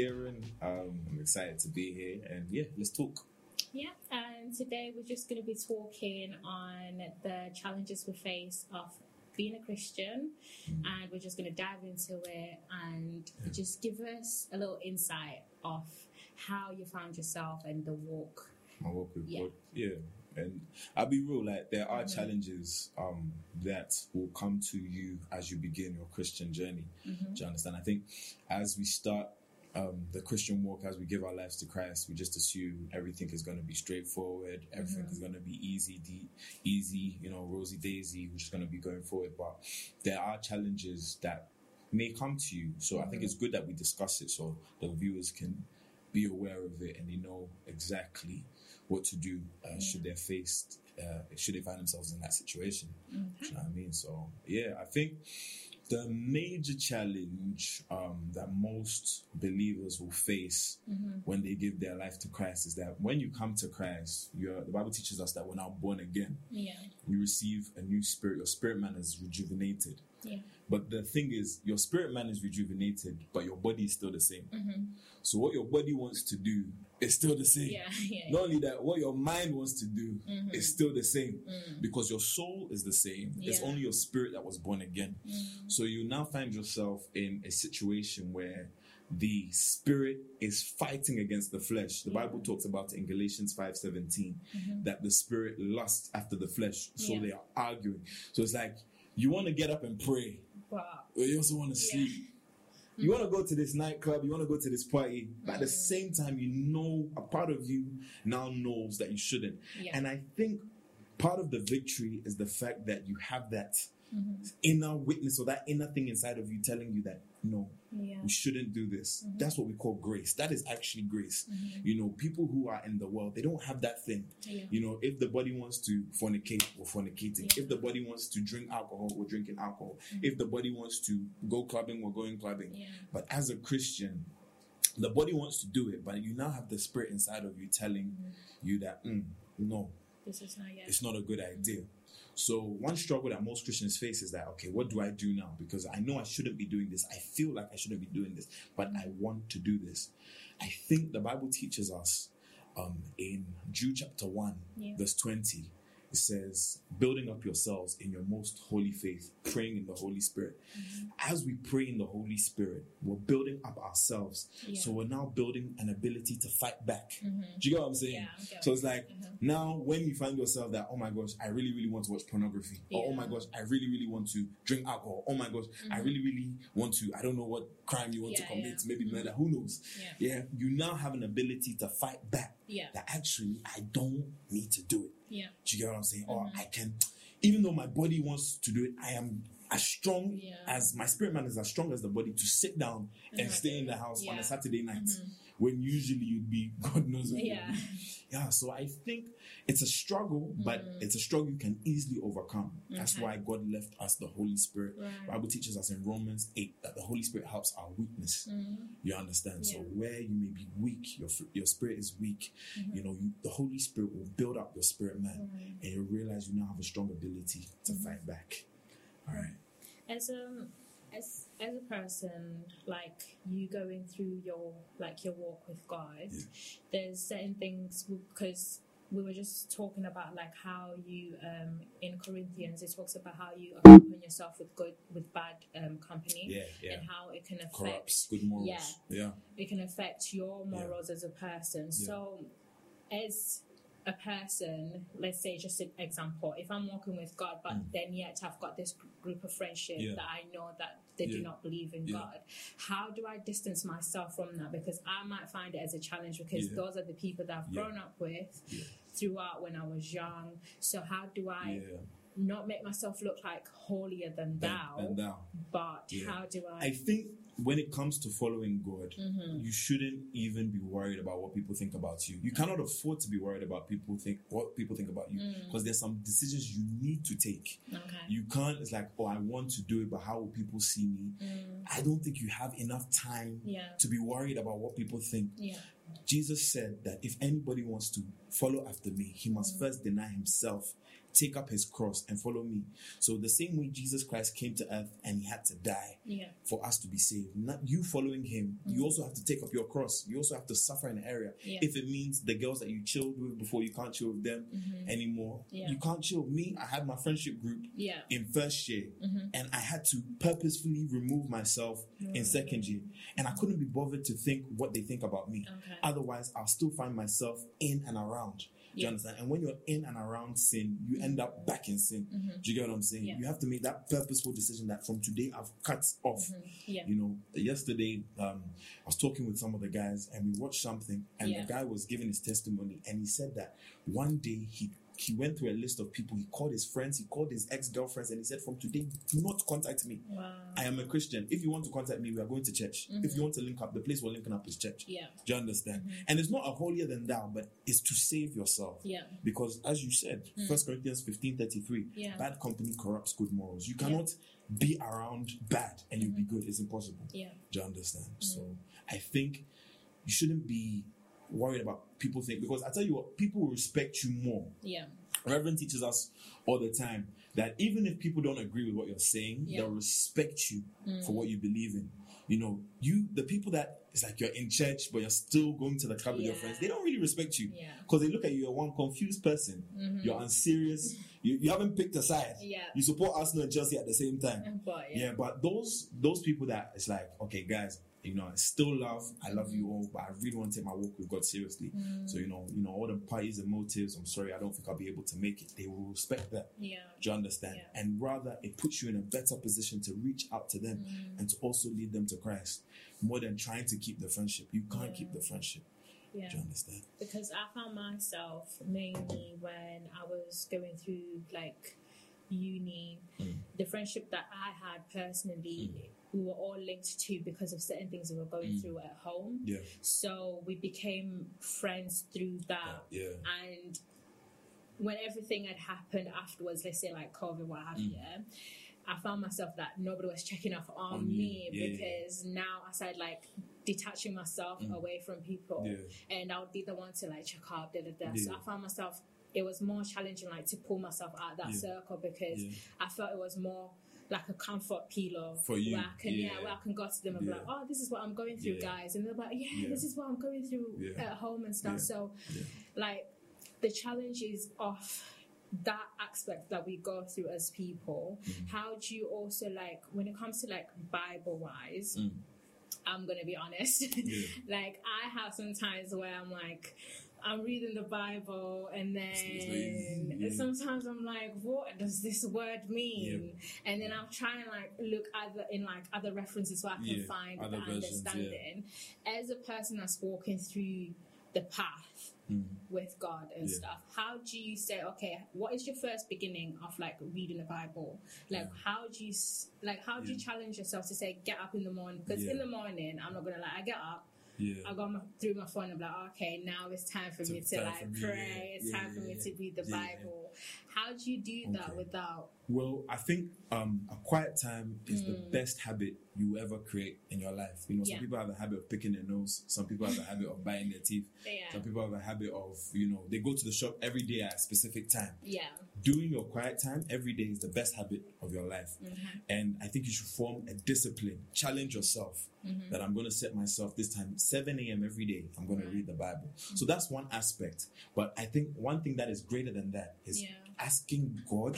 Kiran. Um, I'm excited to be here, and yeah, let's talk. Yeah, and today we're just going to be talking on the challenges we face of being a Christian, and we're just going to dive into it and Yeah. just give us a little insight of how you found yourself and the walk. My walk with Yeah. God, yeah. And I'll be real, like there are Mhm. challenges um, that will come to you as you begin your Christian journey. Mhm. Do you understand? I think as we start um, the Christian walk, as we give our lives to Christ, we just assume everything is going to be straightforward, everything Mhm. is going to be easy, de- easy, you know, rosy daisy. We're just going to be going forward. But there are challenges that may come to you. So I think Mhm. it's good that we discuss it so the viewers can be aware of it and they know exactly what to do uh, should they face uh, should they find themselves in that situation. Do you know what I mean? So yeah, I think the major challenge um, that most believers will face Mhm. when they give their life to Christ is that when you come to Christ, the Bible teaches us that we're now born again. Yeah, You receive a new spirit. Your spirit man is rejuvenated. yeah. But the thing is, your spirit man is rejuvenated, but your body is still the same. Mhm. So what your body wants to do is still the same. Yeah, yeah. Not only that, what your mind wants to do Mhm. is still the same Mm. because your soul is the same. Yeah. It's only your spirit that was born again. Mm. So you now find yourself in a situation where the spirit is fighting against the flesh. The Bible talks about in Galatians 5:17 Mhm. that the spirit lusts after the flesh. So Yeah. they are arguing. So it's like you want to get up and pray, Wow. but you also want to Yeah. sleep. You want to go to this nightclub, you want to go to this party, but at the Mm. same time, you know a part of you now knows that you shouldn't. Yeah. And I think part of the victory is the fact that you have that Mhm. inner witness or that inner thing inside of you telling you that no, Yeah. we shouldn't do this. Mhm. That's what we call grace. That is actually grace. Mhm. You know, people who are in the world, they don't have that thing. Yeah. You know, if the body wants to fornicate, we're fornicating. Yeah. If the body wants to drink alcohol, we're drinking alcohol. Mhm. If the body wants to go clubbing, we're going clubbing. But as a Christian, the body wants to do it, but you now have the spirit inside of you telling Mhm. you that, "Mm, no, This is not yet. it's not a good idea. So one struggle that most Christians face is that okay, what do I do now? Because I know I shouldn't be doing this. I feel like I shouldn't be doing this, but I want to do this. I think the Bible teaches us um, in Jude chapter one, Yeah. verse twenty. It says, building up yourselves in your most holy faith, praying in the Holy Spirit. Mhm. As we pray in the Holy Spirit, we're building up ourselves. Yeah. So we're now building an ability to fight back. Mhm. Do you get what I'm saying? Yeah, So it's like Uh-huh. now when you find yourself that oh my gosh, I really really want to watch pornography. Or oh my gosh, I really really want to drink alcohol. Oh my gosh, I Mhm. really really want to. I don't know what crime you want to commit. yeah. Maybe murder. Who knows? Yeah. Yeah, you now have an ability to fight back. Yeah. That actually I don't need to do it. Yeah. Do you get what I'm saying? Or Mhm. I can, even though my body wants to do it, I am as strong Yeah. as my spirit man is as strong as the body to sit down and Mhm. stay in the house on a Saturday night Mhm. When usually you'd be God knows you'd Yeah. Yeah, so I think it's a struggle, but Mhm. it's a struggle you can easily overcome. That's Okay. why God left us the Holy Spirit. Right. Bible teaches us in Romans 8 that the Holy Spirit helps our weakness. Mhm. You understand? So where you may be weak, your your spirit is weak. Mhm. You know, you, the Holy Spirit will build up your spirit, man, and you realize you now have a strong ability to Mhm. fight back. All right. As um as as a person, like you going through your like your walk with God, Yeah. there's certain things because we were just talking about like how you um in Corinthians it talks about how you accompany yourself with good with bad um company Yeah, yeah. and how it can affect Corrupts good morals. Yeah. yeah. it can affect your morals as a person. So, as a person, let's say just an example, if I'm walking with God, but Mm. then yet I've got this group of friendship Yeah. that I know that they do not believe in Yeah. God, how do I distance myself from that? Because I might find it as a challenge because Yeah. those are the people that I've Yeah. grown up with Yeah. throughout when I was young. So, how do I Yeah. Not make myself look like holier than thou, And thou. but Yeah. how do I? I think when it comes to following God, Mhm. you shouldn't even be worried about what people think about you. You cannot afford to be worried about people think what people think about you Mm. because there's some decisions you need to take. Okay. You can't. It's like, oh, I want to do it, but how will people see me? Mm. I don't think you have enough time Yeah. to be worried about what people think. Yeah. Jesus said that if anybody wants to follow after me, he must Mm. first deny himself, take up his cross and follow me. So the same way Jesus Christ came to earth and he had to die Yeah. for us to be saved. Not you following him, you also have to take up your cross. You also have to suffer in the area. Yeah. If it means the girls that you chilled with before you can't chill with them anymore, Mm-hmm. Yeah. you can't chill. With me, I had my friendship group in first year Mm-hmm. and I had to purposefully remove myself in second year. And I couldn't be bothered to think what they think about me. Okay. Otherwise, I'll still find myself in and around. Do you understand? And when you're in and around sin, you end up back in sin. Do you get what I'm saying? Mm-hmm. Yeah. You have to make that purposeful decision that from today I've cut off. Yeah. You know, yesterday um, I was talking with some of the guys and we watched something, and Yeah. the guy was giving his testimony, and he said that one day he he went through a list of people. He called his friends, he called his ex girlfriends, and he said, "From today, do not contact me. Wow. I am a Christian. If you want to contact me, we are going to church. If you want to link up, the place we're linking up is church. Mm-hmm. Yeah. Do you understand? And it's not a holier than thou, but it's to save yourself. Yeah. Because as you said, First Corinthians fifteen thirty three, Mm. Yeah. bad company corrupts good morals. You cannot be around bad and you'll be good. It's impossible. Yeah. Do you understand? Mm. So I think you shouldn't be worried about people think because I tell you what, people will respect you more. Yeah. Reverend teaches us all the time that even if people don't agree with what you're saying, Yeah. they'll respect you Mm. for what you believe in. You know, you the people that it's like you're in church but you're still going to the club with your friends, they don't really respect you. Yeah. Mm-hmm. Because they look at you, you're one confused person. You're unserious. You, you haven't picked a side. Yeah. You support Arsenal and Chelsea at the same time. But Yeah, yeah. but those those people that it's like, okay, guys, you know, I still love, I love you all, but I really want to take my walk with God seriously. Mm. So you know, you know, all the parties and motives. I'm sorry, I don't think I'll be able to make it. They will respect that. Yeah. Do you understand? Yeah. And rather, it puts you in a better position to reach out to them Mm. and to also lead them to Christ, more than trying to keep the friendship. You can't keep the friendship. Yeah. Do you understand? because I found myself mainly when I was going through like uni, Mm. the friendship that I had personally, we were all linked to because of certain things we were going Mm. through at home. Yeah. So we became friends through that. Yeah. And when everything had happened afterwards, let's say like COVID, what have you, I found myself that nobody was checking up on, Mm. On me Yeah, yeah. because now I started like detaching myself away from people Mm. Yeah. and I would be the one to like check up, da da da. So I found myself it was more challenging like to pull myself out of that Yeah. circle because Yeah. I felt it was more like a comfort pillow For you, where I can yeah. yeah. where I can go to them and be like, Oh, this is what I'm going through, Yeah. guys and they're like, Yeah, Yeah. this is what I'm going through Yeah. at home and stuff. Yeah. So Yeah. like the challenge is of that aspect that we go through as people Mm. how do you also like when it comes to like bible wise Mm. i'm gonna be honest Yeah. like i have some times where i'm like i'm reading the bible and then yeah. sometimes i'm like what does this word mean and then i'm trying to like look other in like other references so i can Yeah, find other the versions, yeah. understanding as a person that's walking through the path Mm. with God and Yeah. stuff. How do you say, okay, what is your first beginning of like reading the Bible? Like, how do you like how do you challenge yourself to say get up in the morning? Because Yeah. in the morning, I'm not gonna like I get up. Yeah. I go my, through my phone and be like, okay, now it's time for To- me to like me, pray. yeah. It's Yeah, time for me to read the. Bible. How do you do that Okay. without? Well, I think um, a quiet time is the best habit you ever create in your life. You know, some Mm. People have a habit of picking their nose. Some people have a habit of biting their teeth. Some people have a habit of, you know, they go to the shop every day at a specific time. Yeah. Doing your quiet time every day is the best habit of your life. Mm-hmm. And I think you should form a discipline. Challenge yourself Mm-hmm. that I'm going to set myself this time, 7 a.m. every day, I'm going to read the Bible. So Mm-hmm. that's one aspect. But I think one thing that is greater than that is Yeah. asking God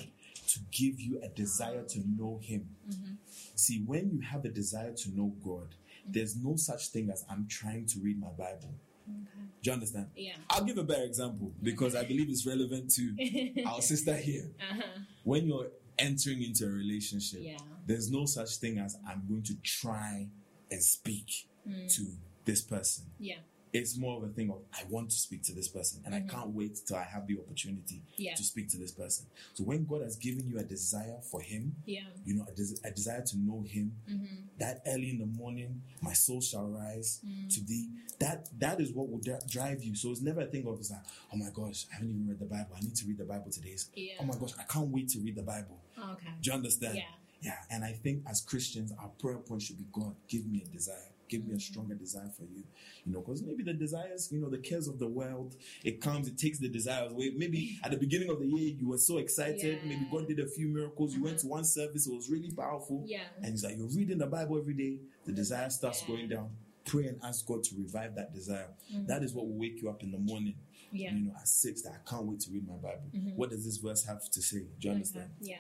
to give you a desire to know Him. Mm-hmm. See, when you have a desire to know God, there's no such thing as I'm trying to read my Bible. Okay. Do you understand? Yeah. I'll give a better example because I believe it's relevant to our sister here. Uh-huh. When you're entering into a relationship, Yeah. there's no such thing as I'm going to try and speak to this person. Yeah. It's more of a thing of I want to speak to this person and I can't wait till I have the opportunity Mm-hmm. Yeah. to speak to this person. So when God has given you a desire for Him, Yeah. you know, a, des- a desire to know Him, Mm-hmm. that early in the morning, my soul shall rise Mm. to Thee. That that is what will dri- drive you. So it's never a thing of it's like, oh my gosh, I haven't even read the Bible. I need to read the Bible today. Yeah. Oh my gosh, I can't wait to read the Bible. Okay. Do you understand? Yeah. Yeah, and I think as Christians, our prayer point should be God, give me a desire Give me a stronger desire for you. You know, because maybe the desires, you know, the cares of the world, it comes, it takes the desires away. Maybe at the beginning of the year, you were so excited. Maybe God did a few miracles. You went Uh-huh. to one service, it was really powerful. Yeah. And it's like you're reading the Bible every day, the desire starts Yeah. going down. Pray and ask God to revive that desire. That is what will wake you up in the morning. Mm-hmm. Yeah. You know, at six, that I can't wait to read my Bible. What does this verse have to say? Do you understand? Yeah.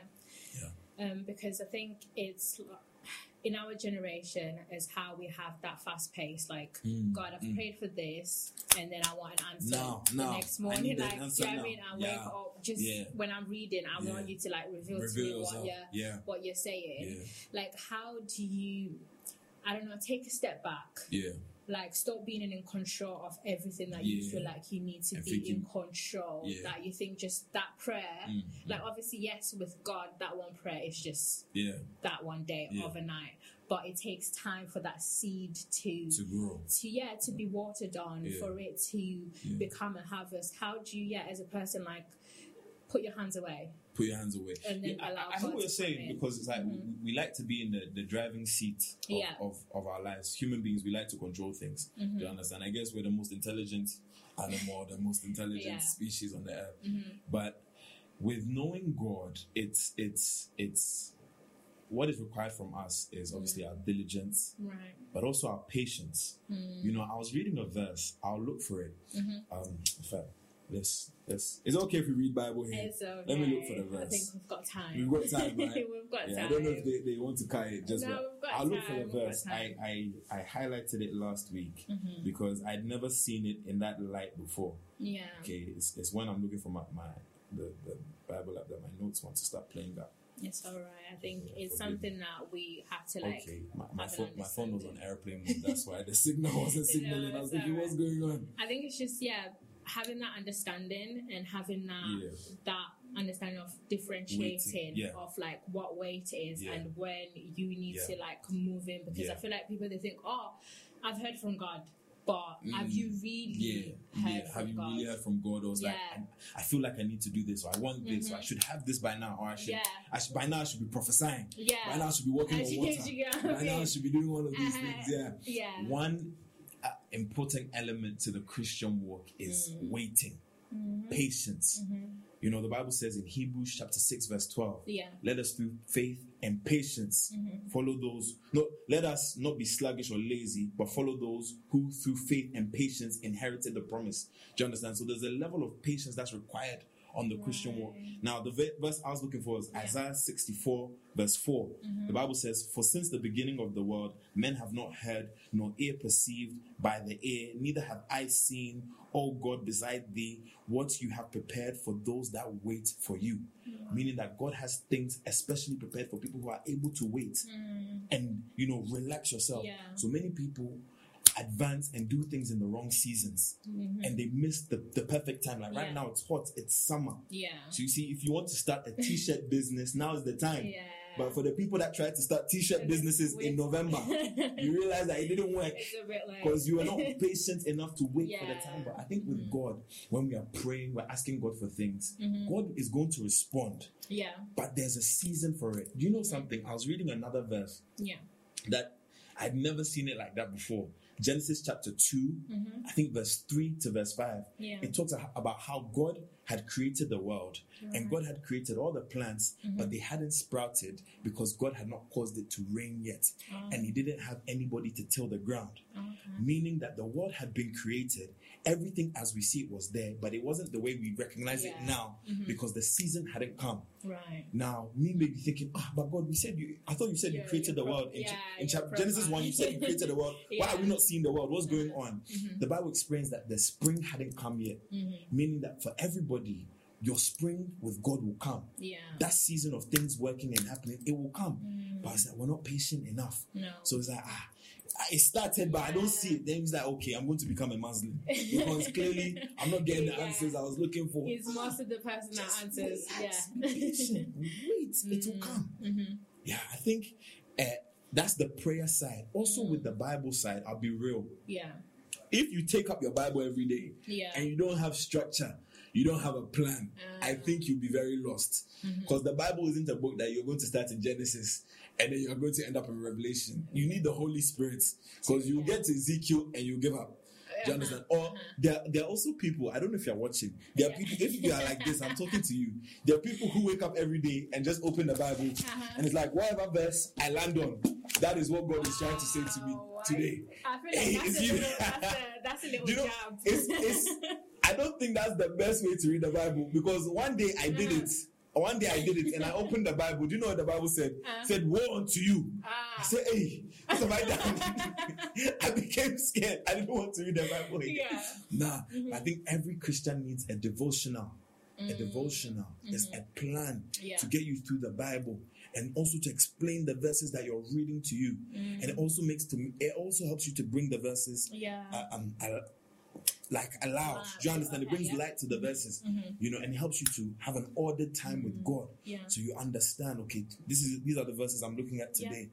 Yeah. Um, because I think it's in our generation is how we have that fast pace. Like, Mm, God, I've prayed for this, and then I want an answer Now, the next morning. an Like, do you know. I mean? I Yeah. wake up just Yeah. when I'm reading. I Yeah. want you to like reveal, to me what you're Yeah. what you're saying. Like, how do you? I don't know. Take a step back. Yeah. Like, stop being in control of everything that you feel like you need to And be in control. Yeah. That you think just that prayer. Mm, Like, obviously, yes, with God, that one prayer is just Yeah. that one day Yeah. overnight but it takes time for that seed to To grow. to yeah to be watered on Yeah. for it to become a harvest how do you yeah as a person like put your hands away Put your hands away. Yeah, I, I God what you're saying because it's like Mhm. we, we like to be in the, the driving seat of, Yeah. of, of our lives. Human beings, we like to control things. Do Mm-hmm. you understand? I guess we're the most intelligent animal, the most intelligent Yeah. species on the earth. Mm-hmm. But with knowing God, it's it's it's what is required from us is obviously our diligence, right but also our patience. You know, I was reading a verse. I'll look for it. Mm-hmm. Um, let's let's. It's okay if we read Bible here. it's okay. Let me look for the verse. I think we've got time We've got time, right? we've got Yeah, time I don't know if they, they want to cut it. Just No, we've got I'll look for the verse. I. I I highlighted it last week Mhm. because I'd never seen it in that light before. yeah Okay, it's, it's when I'm looking for my, my the, the Bible app that my notes want to start playing that. it's all right I think Yeah, it's something that we have to like okay, my, my phone my phone was on airplane mode. That's why the signal wasn't No, signaling. I was thinking, alright. what's going on? I think it's just yeah having that understanding and having that Yeah. that understanding of differentiating yeah. of like what weight is Yeah. and when you need Yeah. to like move in because. I feel like people they think oh I've heard from God but have Mm. you really Yeah, heard Have you God really heard from God? Or was like, I, I feel like I need to do this, or I want this, or I Mhm. should have this by now, or I should, Yeah. I should by now I should be prophesying. yeah By now I should be walking on water. you get what I By now I should be doing all of these Uh-huh. things. Yeah. yeah One important element to the Christian walk is Mm. waiting, Mhm. patience. Mhm. You know, the Bible says in Hebrews chapter 6, verse 12, yeah let us through faith and patience Mhm. follow those. No, let us not be sluggish or lazy, but follow those who through faith and patience inherited the promise. Do you understand? So there's a level of patience that's required on the Christian walk. Now, the verse I was looking for is Yeah. Isaiah 64, verse 4. Mm-hmm. The Bible says, For since the beginning of the world, men have not heard, nor ear perceived by the ear, neither have eyes seen, O God, beside thee, what you have prepared for those that wait for you. Meaning that God has things especially prepared for people who are able to wait Mm. and, you know, relax yourself. Yeah. So many people advance and do things in the wrong seasons Mhm. and they miss the, the perfect time. Like right Yeah. now, it's hot, it's summer. yeah So you see, if you want to start a t-shirt business, now is the time. yeah But for the people that tried to start t-shirt It's businesses in. November, you realize that it didn't work like because you were not patient enough to wait for the time. But I think with God, when we are praying, we're asking God for things, Mhm. God is going to respond. yeah But there's a season for it. Do you know something? I was reading another verse yeah that I'd never seen it like that before. Genesis chapter 2, Mhm. I think verse 3 to verse 5. yeah It talks about how God had created the world and God had created all the plants, Mm-hmm. but they hadn't sprouted because God had not caused it to rain yet. Oh. And He didn't have anybody to till the ground. okay. Meaning that the world had been created, everything as we see it was there, but it wasn't the way we recognize it Yeah. now Mhm. because the season hadn't come. right Now, me may be thinking, ah, but God, we said you, I thought you said you Yeah, created the pro- world. In, yeah, in you're chap- Genesis 1, you said you created the world. Why are we not seeing the world? What's going on? Mhm. The Bible explains that the spring hadn't come yet, Mhm. meaning that for everybody, your spring with God will come. yeah That season of things working and happening, it will come. Mm. But it's like we're not patient enough. no So it's like, ah, it started, but I don't see it. Then it's like, okay, I'm going to become a Muslim. Because clearly, I'm not getting the answers I was looking for. he's of the person that Just answers relax, yeah be patient, wait, it will come. hmm Yeah, I think uh, that's the prayer side. Also, with the Bible side, I'll be real. yeah If you take up your Bible every day yeah and you don't have structure, you don't have a plan, I Uh. think you'll be very lost. Mm-hmm. Because the Bible isn't a book that you're going to start in Genesis and then you're going to end up in Revelation. You need the Holy Spirit because you get to Ezekiel and you give up. Do you understand? Or there, there are also people, I don't know if you're watching. There are Uh-huh. People, if you are like this, I'm talking to you. There are people who wake up every day and just open the Bible Uh-huh. and it's like, whatever verse I land on, that is what God is trying to say to me today. I feel like that's, a little, that's, a, that's a little You know, jab. it's, it's, I don't think that's the best way to read the Bible because one day I did Uh-huh. it. One day I did it and I opened the Bible. Do you know what the Bible said? Uh. said, Woe unto you. I ah. said, Hey, what have I done? I became scared. I didn't want to read the Bible again. Yeah. Nah, Mhm. I think every Christian needs a devotional. A Mm. devotional. It's a plan Yeah. to get you through the Bible and also to explain the verses that you're reading to you. Mm. And it also makes to it also helps you to bring the verses Yeah. uh, um, uh, like aloud. Wow. Do you understand? It brings yeah. light to the verses, Mhm. you know, and it helps you to have an ordered time with God, Yeah. so you understand. Okay, this is these are the verses I'm looking at today.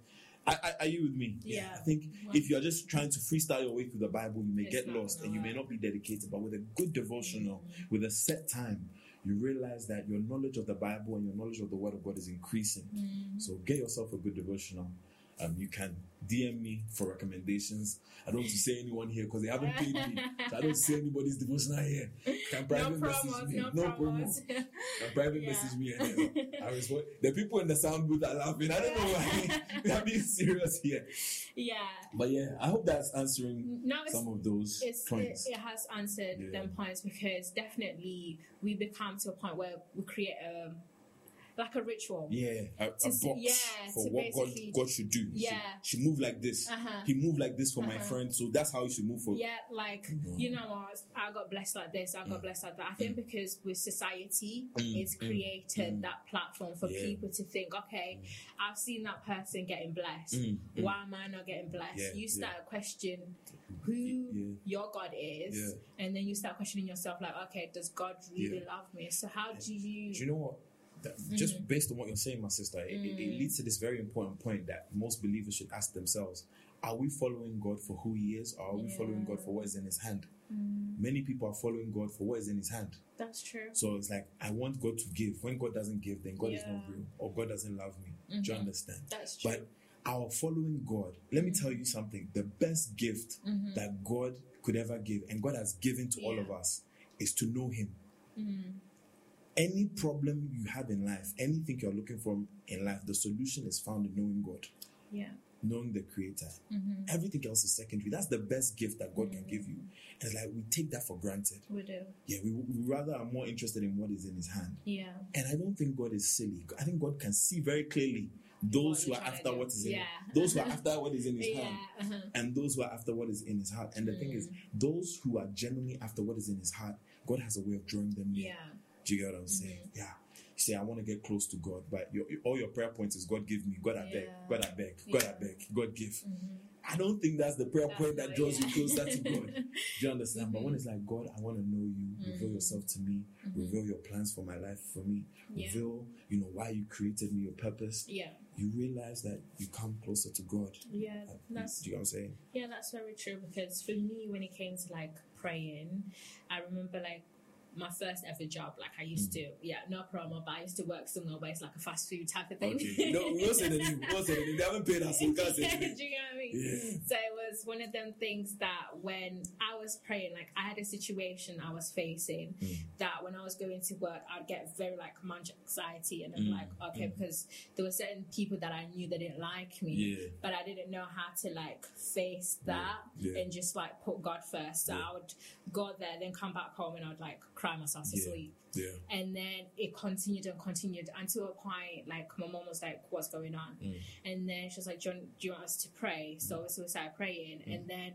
I, I, are you with me? Yeah. I think Wow. if you're just trying to freestyle your way through the Bible, you may It's get lost and you may not be dedicated. But with a good devotional, Mm. with a set time, you realize that your knowledge of the Bible and your knowledge of the Word of God is increasing. Mm. So get yourself a good devotional. Um, you can DM me for recommendations. I don't want to say anyone here because they haven't paid me. So I don't say anybody's devotional here. Can No private message me. no promo. promos. Can private Yeah. message me. And I respond. The people in the sound booth are laughing. I don't know why. we are being serious here. yeah. But yeah, I hope that's answering No, some of those it's, it, points. it has answered Yeah. them points because definitely we become to a point where we create a like a ritual. Yeah, a, a To box yeah, for what God, God should do. He Yeah. should, should move like this. Uh-huh. He moved like this for my Uh-huh. friend, so that's how he should move for. Yeah, like you know what? I got blessed like this. I got blessed like that. I think because with society, Mm, it's mm, created mm. that platform for Yeah. people to think, okay, I've seen that person getting blessed. Mm, mm. Why am I not getting blessed? Yeah, you start yeah. question who Yeah. your God is, Yeah. and then you start questioning yourself, like, okay, does God really love me? So how do you? Do you know what? That, Mm-hmm. Just based on what you're saying, my sister, it, Mm. it leads to this very important point that most believers should ask themselves: Are we following God for who He is, or are we following God for what is in His hand? Mm, Many people are following God for what is in His hand. that's true. So it's like I want God to give. When God doesn't give, then God is not real, or God doesn't love me. Do you Mhm. understand? That's true. But our following God, let me tell you something: the best gift Mhm. that God could ever give, and God has given to all of us, is to know Him. Mm, Any problem you have in life, anything you're looking for in life, the solution is found in knowing God, yeah. knowing the Creator. hmm Everything else is secondary. That's the best gift that God can give you. And it's like we take that for granted. We do. Yeah, we, we rather are more interested in what is in His hand. Yeah. And I don't think God is silly. I think God can see very clearly those who are after what is in Yeah. those who are after what is in His Yeah. hand. uh-huh. and those who are after what is in his heart. And the thing is, those who are genuinely after what is in his heart, God has a way of drawing them near. Yeah. Do you get what I'm saying? Yeah. You say, I want to get close to God, but your, all your prayer points is God give me, God I beg, God I beg, God I beg, God give. Mhm. I don't think that's the prayer That's point that draws you closer to God. Do you understand? But when it's like, God, I want to know you, reveal Mhm. yourself to me, Mhm. reveal your plans for my life for me, Yeah. reveal, you know, why you created me, your purpose, Yeah. you realize that you come closer to God. Yeah. Uh, That's Do you know what I'm saying? Yeah, that's very true because for me, when it came to like praying, I remember like my first ever job, like I used to, yeah, no promo, but I used to work somewhere where it's like a fast food type of thing. Okay. No, we won't say the name. We won't say the name. They haven't paid us, so we can't say Do you know what I mean? Yeah. So it was one of them things that when I was praying, like I had a situation I was facing Mm. that when I was going to work, I'd get very like much anxiety and I'm Mm, like, okay, mm. because there were certain people that I knew that didn't like me, Yeah. but I didn't know how to like face that Yeah. and just like put God first. So. I would go there, then come back home and I'd like cry myself to Yeah. sleep. Yeah. And then it continued and continued until a point like my mom was like, What's going on? Mm. And then she was like, John, do you want us to pray? So, so we started praying. Mm. And then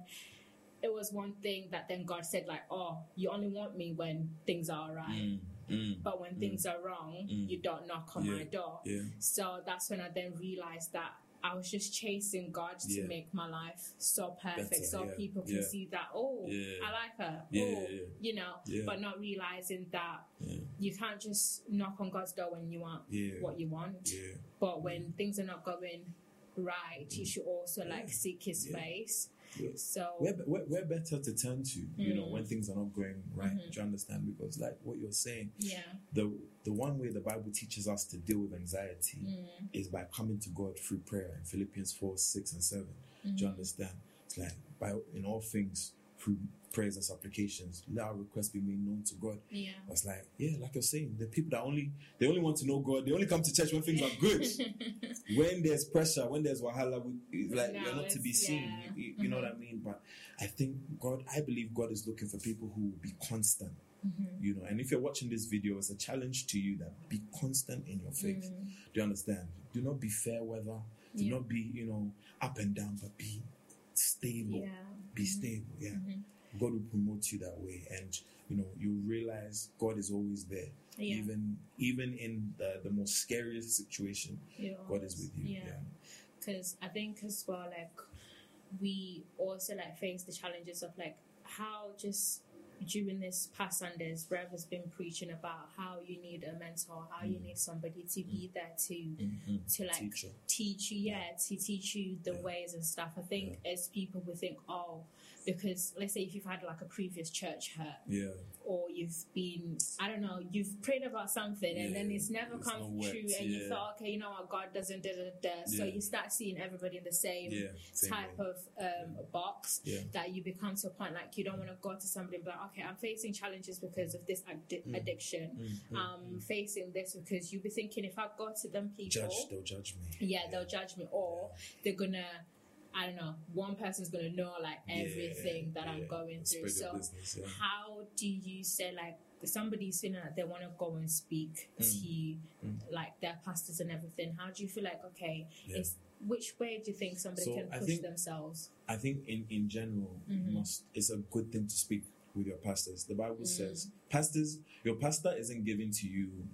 it was one thing that then God said, like, Oh, you only want me when things are right. Mm. Mm. But when things are wrong, Mm. you don't knock on Yeah. my door. Yeah. So that's when I then realized that I was just chasing God to Yeah. make my life so perfect, Better, so yeah, people can yeah. see that. Oh. I like her. Oh, you know, but not realizing that you can't just knock on God's door when you want what you want. But when things are not going right, you mm. should also like seek His face. We're, So we're, we're, we're better to turn to, you know, Mm. when things are not going right. Mhm. Do you understand? Because, like what you're saying, yeah, the the one way the Bible teaches us to deal with anxiety mm, is by coming to God through prayer in Philippians 4, 6, and 7. Do you Mhm. understand? It's like by in all things prayers and supplications, let our requests be made known to God. yeah. It's like, yeah, like you're saying, the people that only they only want to know God, they only come to church when things are good. when there's pressure, when there's wahala, we, it's like No, you're not to be seen. yeah. You, you- you know what I mean? But I think God, I believe God is looking for people who will be constant. Mhm. You know, and if you're watching this video, it's a challenge to you that be constant in your faith. Mm. Do you understand? Do not be fair weather. Do Yeah. not be, you know, up and down, but be stable. Yeah. Be stable. Yeah. Mhm. God will promote you that way, and you know you realize God is always there, Yeah. even even in the, the most scariest situation. Yeah. God is with you. Yeah. Yeah. because I think as well, like we also like face the challenges of like how just during this past Sundays, Rev has been preaching about how you need a mentor, how you Mm. need somebody to be there to Mhm. to like Teacher. teach you, yeah, to teach you the Yeah. ways and stuff. I think as people we think, oh, because let's say if you've had like a previous church hurt Yeah. or you've been I don't know, you've prayed about something and then it's never it's come true and you thought, okay, you know what, God doesn't da da da. So Yeah. you start seeing everybody in the same Yeah. Same type way. of um, box Yeah. that you become to a point like you don't want to go to somebody and be like, okay, I'm facing challenges because of this addi- Mm. addiction. Mm, mm, I'm facing this because you'll be thinking if I go to them people, Judge, they'll judge me. yeah, they'll judge me, or they're gonna, I don't know, one person's gonna know like Yeah, everything that I'm going through. So, business, yeah. how do you say like somebody's feeling like they want to go and speak Mm. to Mm. like their pastors and everything? How do you feel like okay, Yeah. it's which way do you think somebody So, can push think- themselves? I think in, in general, Mhm. must it's a good thing to speak with your pastors. The Bible Mm. says, pastors, your pastor isn't given to you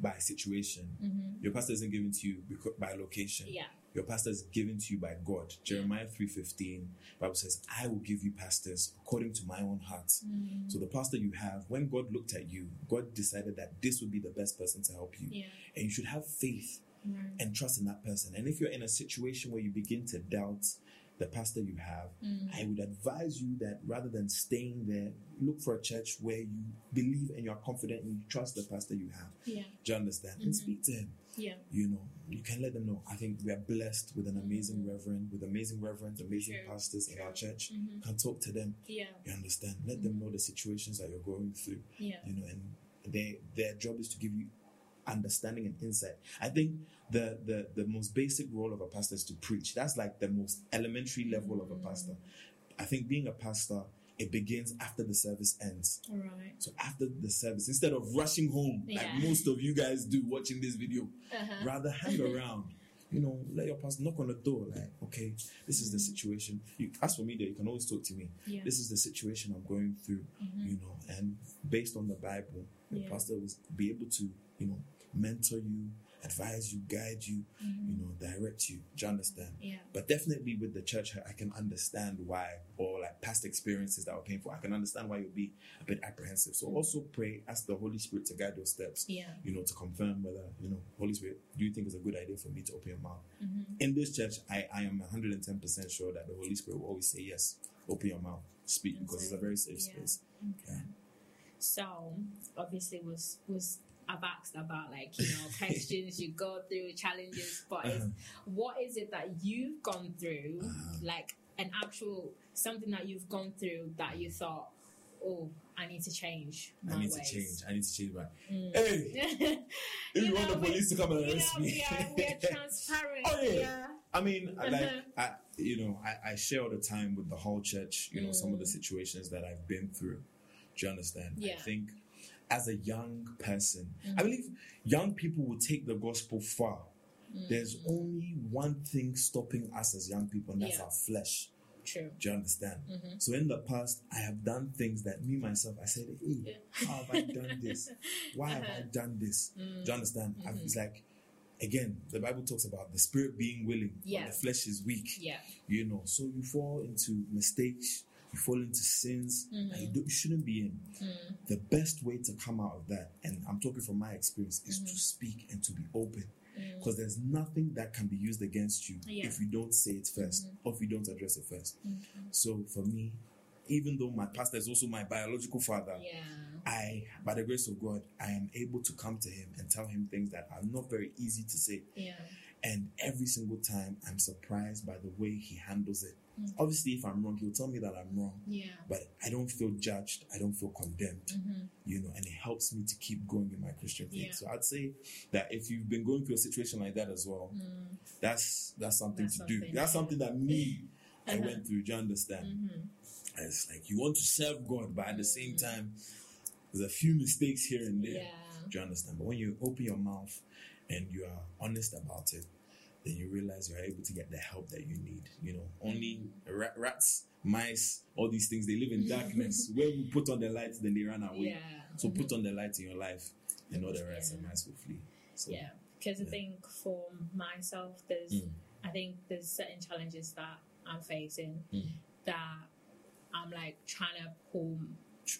by situation. Mm-hmm. Your pastor isn't given to you by location. Yeah, Your pastor is given to you by God. Jeremiah three fifteen. Bible says, "I will give you pastors according to my own heart." Mm. So the pastor you have, when God looked at you, God decided that this would be the best person to help you, yeah, and you should have faith right. and trust in that person. And if you're in a situation where you begin to doubt the pastor you have, Mm. I would advise you that rather than staying there, look for a church where you believe and you are confident and you trust the pastor you have. yeah, Do you understand? And Mhm. speak to him. yeah, You know, you can let them know. I think we are blessed with an amazing reverend, with amazing reverends, amazing True, pastors in our true. church. Mhm. Can talk to them. yeah, You understand? Let them know the situations that you're going through. yeah, You know, and they their job is to give you understanding and insight. I think the the the most basic role of a pastor is to preach. That's like the most elementary level of a pastor. I think being a pastor, it begins after the service ends. all right. So after the service, instead of rushing home like most of you guys do watching this video, Uh-huh. rather hang around. You know, let your pastor knock on the door. Like, okay, this is the situation. You, as for me, there, you can always talk to me. Yeah. This is the situation I'm going through. Mhm. You know, and based on the Bible, the Yeah. pastor will be able to, you know, mentor you, advise you, guide you, Mhm. you know, direct you. Do you understand? Yeah. But definitely with the church, I can understand why, or like past experiences that were painful. I can understand why you'll be a bit apprehensive. So also pray, ask the Holy Spirit to guide your steps. Yeah. You know, to confirm whether you know, Holy Spirit, do you think it's a good idea for me to open your mouth? Mhm. In this church, I, I am 110 percent sure that the Holy Spirit will always say yes. Open your mouth, speak, because it's a very safe Yeah. space. Okay. So obviously was was I've asked about like you know questions you go through challenges, but Uh-huh. what is it that you've gone through Uh-huh. like an actual something that you've gone through that you thought, oh, I need to change my I need ways. to change. I need to change my. Mm. Hey, if you, want know, the police to come and You know, arrest me, we are, we are transparent. Oh, yeah. yeah. I mean, like Uh-huh. I, you know, I, I share all the time with the whole church. You know, some of the Mm. situations that I've been through. Do you understand? Yeah. I think as a young person, I Mhm. believe young people will take the gospel far. Mm. There's only one thing stopping us as young people, and that's Yeah. our flesh. True. Do you understand? Mhm. So in the past, I have done things that me myself, I said, "Hey, Yeah. how have I done this? Why have I Uh-huh. done this?" Mm. Do you understand? I've, Mhm. it's like, again, the Bible talks about the spirit being willing, Yeah. the flesh is weak. Yeah. You know, so you fall into mistakes, you fall into sins that you, Mhm. do, you shouldn't be in. Mm. The best way to come out of that, and I'm talking from my experience, is Mm-hmm. to speak and to be open Because there's nothing that can be used against you Yeah. if you don't say it 1st or if you don't address it first. So for me, even though my pastor is also my biological father, Yeah. I, by the grace of God, I am able to come to him and tell him things that are not very easy to say. Yeah. And every single time, I'm surprised by the way he handles it. Obviously, if I'm wrong, he'll tell me that I'm wrong, Yeah. but I don't feel judged. I don't feel condemned, you know, and it helps me to keep going in my Christian faith. Mm-hmm. Yeah. So I'd say that if you've been going through a situation like that as well, that's that's something That's to do. something, That's something that me I went through. Do you understand? Mm-hmm. It's like you want to serve God, but at the same time, there's a few mistakes here and there. Yeah. Do you understand? But when you open your mouth and you are honest about it, then you realize you're able to get the help that you need. You know, only ra- rats, mice, all these things, they live in darkness. when you put on the lights, then they run away. Yeah. So put on the light in your life, and all the rats Yeah. and mice will flee. So, Yeah, because I think for myself, there's Mm. I think there's certain challenges that I'm facing Mm. that I'm like trying to pull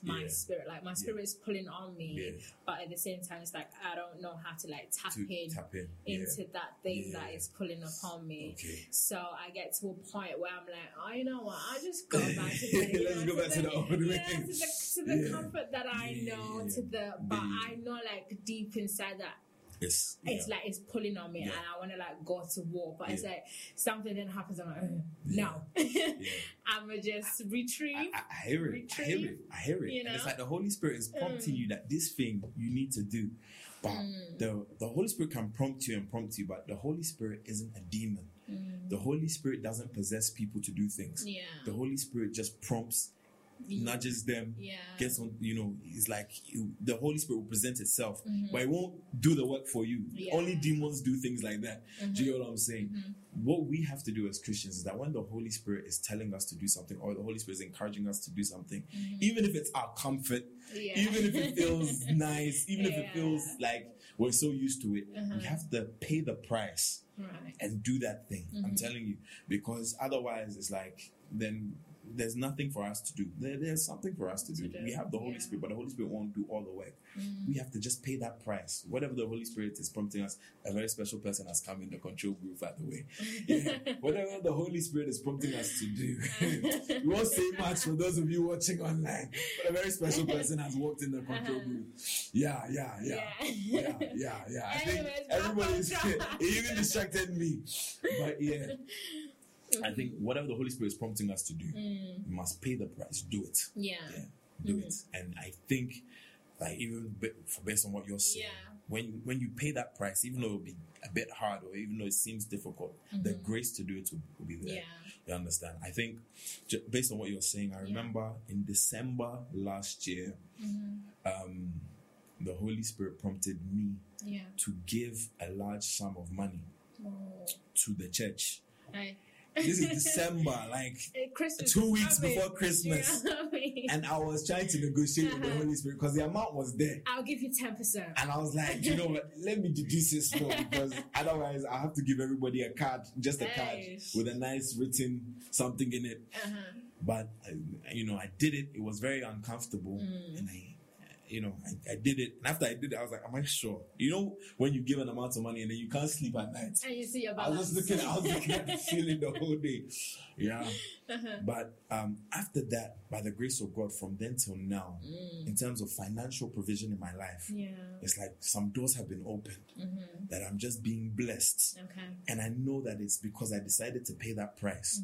my Yeah. spirit, like my spirit is pulling on me, but at the same time, it's like I don't know how to like tap to in tap in. Into that thing that is pulling upon me. Okay. So I get to a point where I'm like, oh, you know what? I just go back to the, Let's know, go back to the old to the, to the comfort that I know, to the, but. I know like deep inside that It's, it's yeah. like it's pulling on me Yeah. and I want to like go to war, but it's like something then happens. I'm like, "Ugh, no, yeah. I'ma just retrieve. I, I- I hear it. I hear it. I hear it. you And it's like the Holy Spirit is prompting Mm. you that this thing you need to do. But the, the Holy Spirit can prompt you and prompt you, but the Holy Spirit isn't a demon. The Holy Spirit doesn't possess people to do things. yeah, The Holy Spirit just prompts, nudges them, yeah, gets on, you know, it's like you, the Holy Spirit will present itself, but it won't do the work for you. Mm-hmm. Yeah. Mm-hmm. Only demons do things like that. Do you know what I'm saying? What we have to do as Christians is that when the Holy Spirit is telling us to do something, or the Holy Spirit is encouraging us to do something, even if it's our comfort, Mm-hmm. yeah. even if it feels nice, even if it feels like we're so used to it, Uh-huh. we have to pay the price right, and do that thing. Mm-hmm. I'm telling you, because otherwise it's like then there's nothing for us to do. There, there's something for us to do. To do, We have the Holy yeah. Spirit, but the Holy Spirit won't do all the work. Mm. We have to just pay that price. Whatever the Holy Spirit is prompting us, a very special person has come in the control group, by the way. Yeah. Whatever the Holy Spirit is prompting us to do, we won't say much for those of you watching online, but a very special person has walked in the control group. Yeah, yeah, yeah. Yeah, yeah, yeah. Yeah. I think Anyways, back on everybody's it even distracted me. But yeah. I think whatever the Holy Spirit is prompting us to do, Mm. we must pay the price. Do it. yeah, Yeah, do Mm-hmm. it. And I think, like even for- based on what you're saying, Yeah. when when you pay that price, even though it'll be a bit hard or even though it seems difficult, the grace to do it will, will be there. Mm-hmm. yeah, You understand? I think, ju- based on what you're saying, I remember in December last year, Mm-hmm. um, the Holy Spirit prompted me yeah. to give a large sum of money Oh. to the church. This is December, like Christmas two weeks coming. before Christmas. You I mean? And I was trying to negotiate with the Uh-huh. Holy Spirit because the amount was there. I'll give you ten percent. And I was like, you know what? Let me deduce this small because otherwise I have to give everybody a card, just a card with a nice written something in it. Uh-huh. But you know, I did it. It was very uncomfortable, Mm. and I, you know, I, I did it. And after I did it, I was like, "Am I sure?" You know, when you give an amount of money and then you can't sleep at night. And you see your I was looking, I was looking at the ceiling the whole day. Yeah. Uh-huh. But um, after that, by the grace of God, from then till now, in terms of financial provision in my life, Mm. Yeah. it's like some doors have been opened Mm-hmm. that I'm just being blessed. Okay. And I know that it's because I decided to pay that price.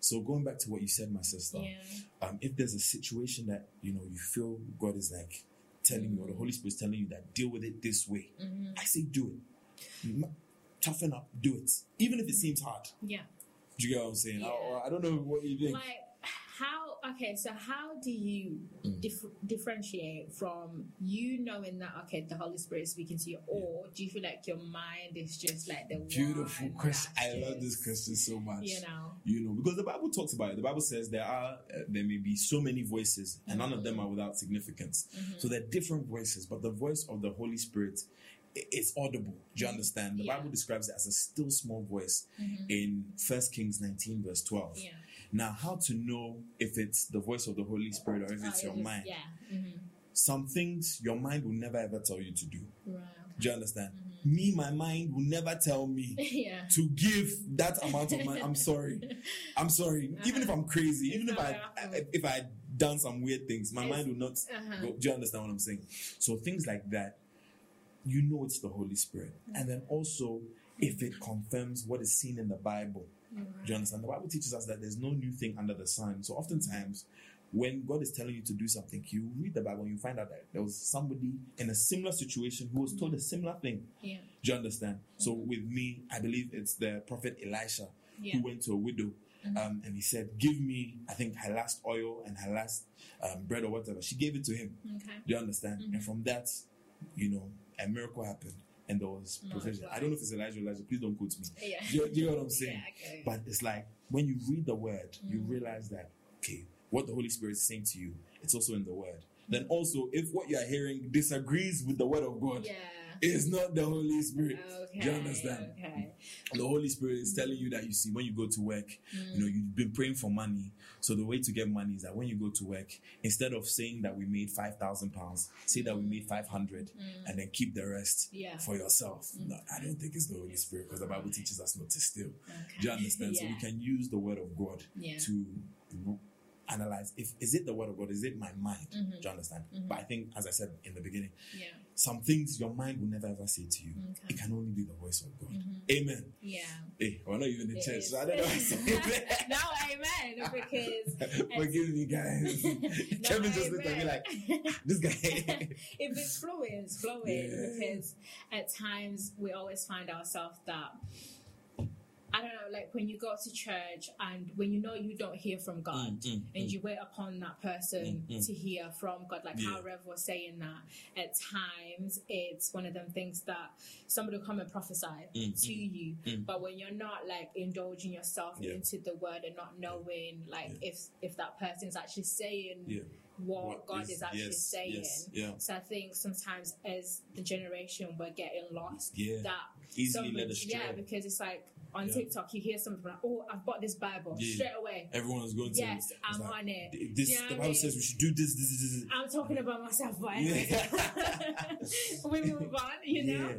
So going back to what you said, my sister, Mm-hmm. Yeah. um, if there's a situation that you know you feel God is like telling you, or the Holy Spirit is telling you that deal with it this way, Mm-hmm. I say do it. Toughen up, do it, even if it seems hard. Yeah. Do you get what I'm saying? Yeah. Or, I don't know what you think. Like? Okay, so how do you Mm. dif- differentiate from you knowing that okay, the Holy Spirit is speaking to you, or do you feel like your mind is just like the Beautiful question. I love this question so much. You know. You know, because the Bible talks about it. The Bible says there are uh, there may be so many voices, and none of them are without significance. So they're different voices, but the voice of the Holy Spirit i- is audible. Do you understand? The Yeah. Bible describes it as a still small voice in First Kings 19, verse 12. Yeah. Now, how to know if it's the voice of the Holy Spirit or if it's your mind? Yeah. Mm-hmm. Some things your mind will never ever tell you to do. Right. Do you understand? Me, my mind will never tell me yeah. to give that amount of money. I'm sorry. I'm sorry. Even if I'm crazy, even if I, I if I done some weird things, my It's- mind will not. uh-huh. Go, do you understand what I'm saying? So things like that, you know, it's the Holy Spirit, and then also if it confirms what is seen in the Bible. Do you understand? The Bible teaches us that there's no new thing under the sun. So oftentimes, when God is telling you to do something, you read the Bible and you find out that there was somebody in a similar situation who was told a similar thing. Yeah. Do you understand? So with me, I believe it's the prophet Elisha Yeah. Mm-hmm. who went to a widow um, and he said, Give me, I think, her last oil and her last um, bread or whatever. She gave it to him. Okay. Do you understand? Mm-hmm. And from that, you know, a miracle happened and there was My provision. I don't know if it's Elijah or Elisha. Please don't quote me. Yeah. Do you, do you know what I'm saying? Yeah, okay. But it's like when you read the word, you Mm. realize that, okay, what the Holy Spirit is saying to you, it's also in the word. Then also, if what you are hearing disagrees with the word of God, Yeah. It's not the Holy Spirit. Okay. Do you understand? Okay. The Holy Spirit is telling you that you see when you go to work, you know, you've been praying for money. So the way to get money is that when you go to work, instead of saying that we made five thousand pounds, say that we made five hundred, and then keep the rest Yeah. for yourself. No, I don't think it's the Holy Spirit because the Bible teaches us not to steal. Okay. Do you understand? So we can use the word of God Yeah. to analyze if is it the word of God, is it my mind? Mm-hmm. Do you understand? But I think, as I said in the beginning, Yeah. some things your mind will never ever say to you. Okay. Mm-hmm. It can only be the voice of God. Amen. Yeah. Hey, we're not even in It church, is. so I don't know how to say it. no, amen. Because Forgive me, guys. No, Kevin just looked at me like, this guy. if it's flowing, it's flowing. Yeah. Because at times we always find ourselves that I don't know, like when you go to church and when you know you don't hear from God Mm, mm, and you wait upon that person Mm, mm. to hear from God, like how Rev was saying that at times it's one of them things that somebody will come and prophesy Mm, to you, mm. but when you're not like indulging yourself Yeah. into the word and not knowing like if if that person's actually saying Yeah. what, What God is- is, actually yes, saying. yes, yeah. So I think sometimes as the generation we're getting lost. Yeah. That Easily led astray. Yeah, because it's like on Yeah. TikTok you hear something like, "Oh, I've bought this Bible Yeah. straight away." Everyone is going to. Yes, I'm like, on it. This, you know the what I Bible mean? says we should do this, this, this, this. I'm talking about myself, but Yeah. we move on, you know. Yeah.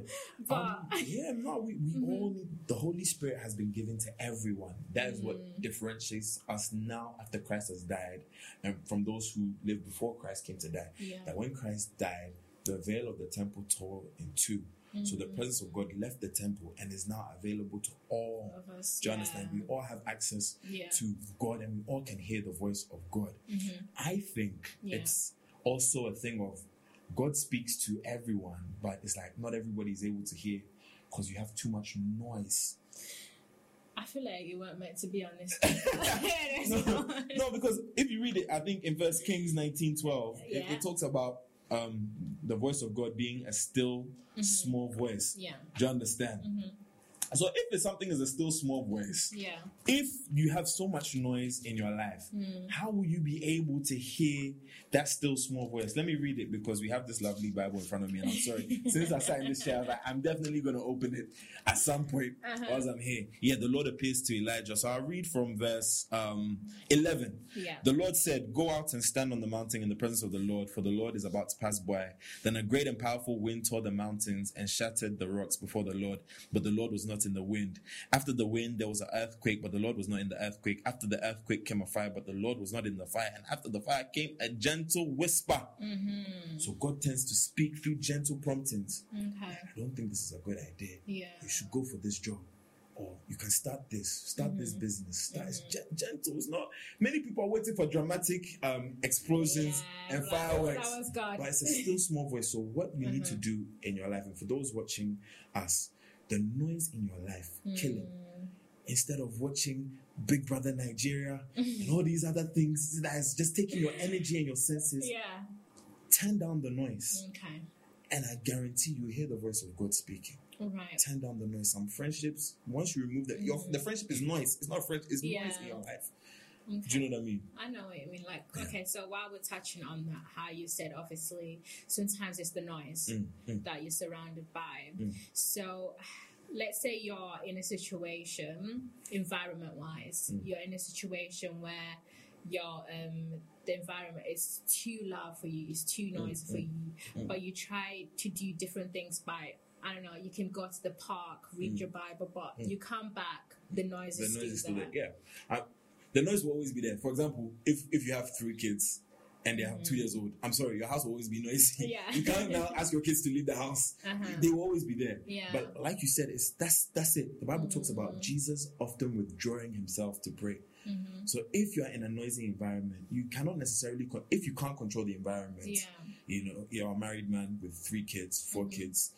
But Um, yeah, no, we, we all need the Holy Spirit has been given to everyone. That is what differentiates us now after Christ has died and from those who lived before Christ came to die. That when Christ died, the veil of the temple tore in two. So the presence of God left the temple and is now available to all. Of us, Do you yeah. understand? We all have access Yeah. to God and we all can hear the voice of God. I think Mm-hmm. Yeah. it's also a thing of God speaks to everyone, but it's like not everybody is able to hear because you have too much noise. I feel like you weren't meant to be on this. no, no, because if you read it, I think in First Kings nineteen twelve, it, Yeah. it talks about um, the voice of God being a still, small voice. Yeah. Do you understand? So if it's something is a still small voice, Yeah. if you have so much noise in your life, how will you be able to hear that still small voice? Let me read it because we have this lovely Bible in front of me, and I'm sorry. Since I sat in this chair, I I'm definitely going to open it at some point Uh-huh. whilst I'm here. Yeah, the Lord appears to Elijah. So I'll read from verse um, 11. Yeah. The Lord said, Go out and stand on the mountain in the presence of the Lord, for the Lord is about to pass by. Then a great and powerful wind tore the mountains and shattered the rocks before the Lord, but the Lord was not in the wind. After the wind, there was an earthquake, but the Lord was not in the earthquake. After the earthquake came a fire, but the Lord was not in the fire. And after the fire came a gentle whisper. So God tends to speak through gentle promptings. Okay. I don't think this is a good idea. Yeah. You should go for this job. Or you can start this, start this Mm-hmm. business. Start it's gen- gentle. It's not many people are waiting for dramatic um, explosions Yeah, and fireworks. that was God. But it's a still small voice. So what you need to Mm-hmm. do in your life, and for those watching us, the noise in your life, killing. Mm. Instead of watching Big Brother Nigeria and all these other things that is just taking your energy and your senses, Yeah. turn down the noise. Okay. And I guarantee you hear the voice of God speaking. Right. Turn down the noise. Some friendships, once you remove that, your the friendship is noise. It's not friend, it's noise Mm. In your life. Okay. Do you know what I mean? I know what you mean. Like, Yeah. okay, so while we're touching on that, how you said obviously sometimes it's the noise Mm, mm. that you're surrounded by. Mm. So let's say you're in a situation, environment wise, Mm. you're in a situation where your um the environment is too loud for you, it's too noisy for you, mm. but you try to do different things by I don't know, you can go to the park, read your Bible, but you come back, the noise the is noise is still still there. there. Yeah, I, the noise will always be there. For example, if if you have three kids and they are two years old, I'm sorry, your house will always be noisy. Mm-hmm. Yeah. you can't now ask your kids to leave the house. Uh-huh. They will always be there. Yeah. But like you said, it's that's that's it. The Bible talks Mm-hmm. about Jesus often withdrawing himself to pray. Mm-hmm. So if you're in a noisy environment, you cannot necessarily con- if you can't control the environment. Yeah. You know, you're a married man with three kids, 4 Mm-hmm. kids.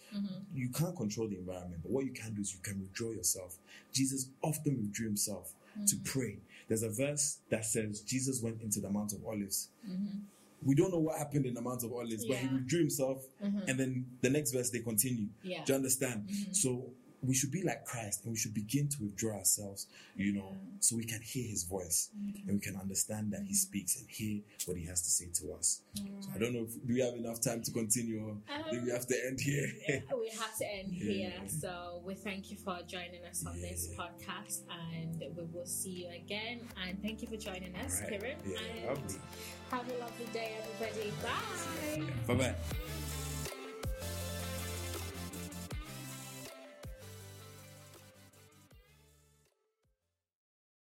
You can't control the environment, but what you can do is you can withdraw yourself. Jesus often withdrew himself to Mm-hmm. pray. There's a verse that says Jesus went into the Mount of Olives. Mm-hmm. We don't know what happened in the Mount of Olives, but he withdrew himself, and then the next verse they continue. Yeah. Mm-hmm. Do you understand? So we should be like Christ and we should begin to withdraw ourselves, you know, so we can hear his voice Mm-hmm. and we can understand that he speaks and hear what he has to say to us. So Mm. I don't know if do we have enough time to continue or do we have to end here? we have to end Yeah. here. So we thank you for joining us on this podcast, and we will see you again. And thank you for joining us. Kiran. Yeah, and lovely. have a lovely day, everybody. Bye. Bye bye.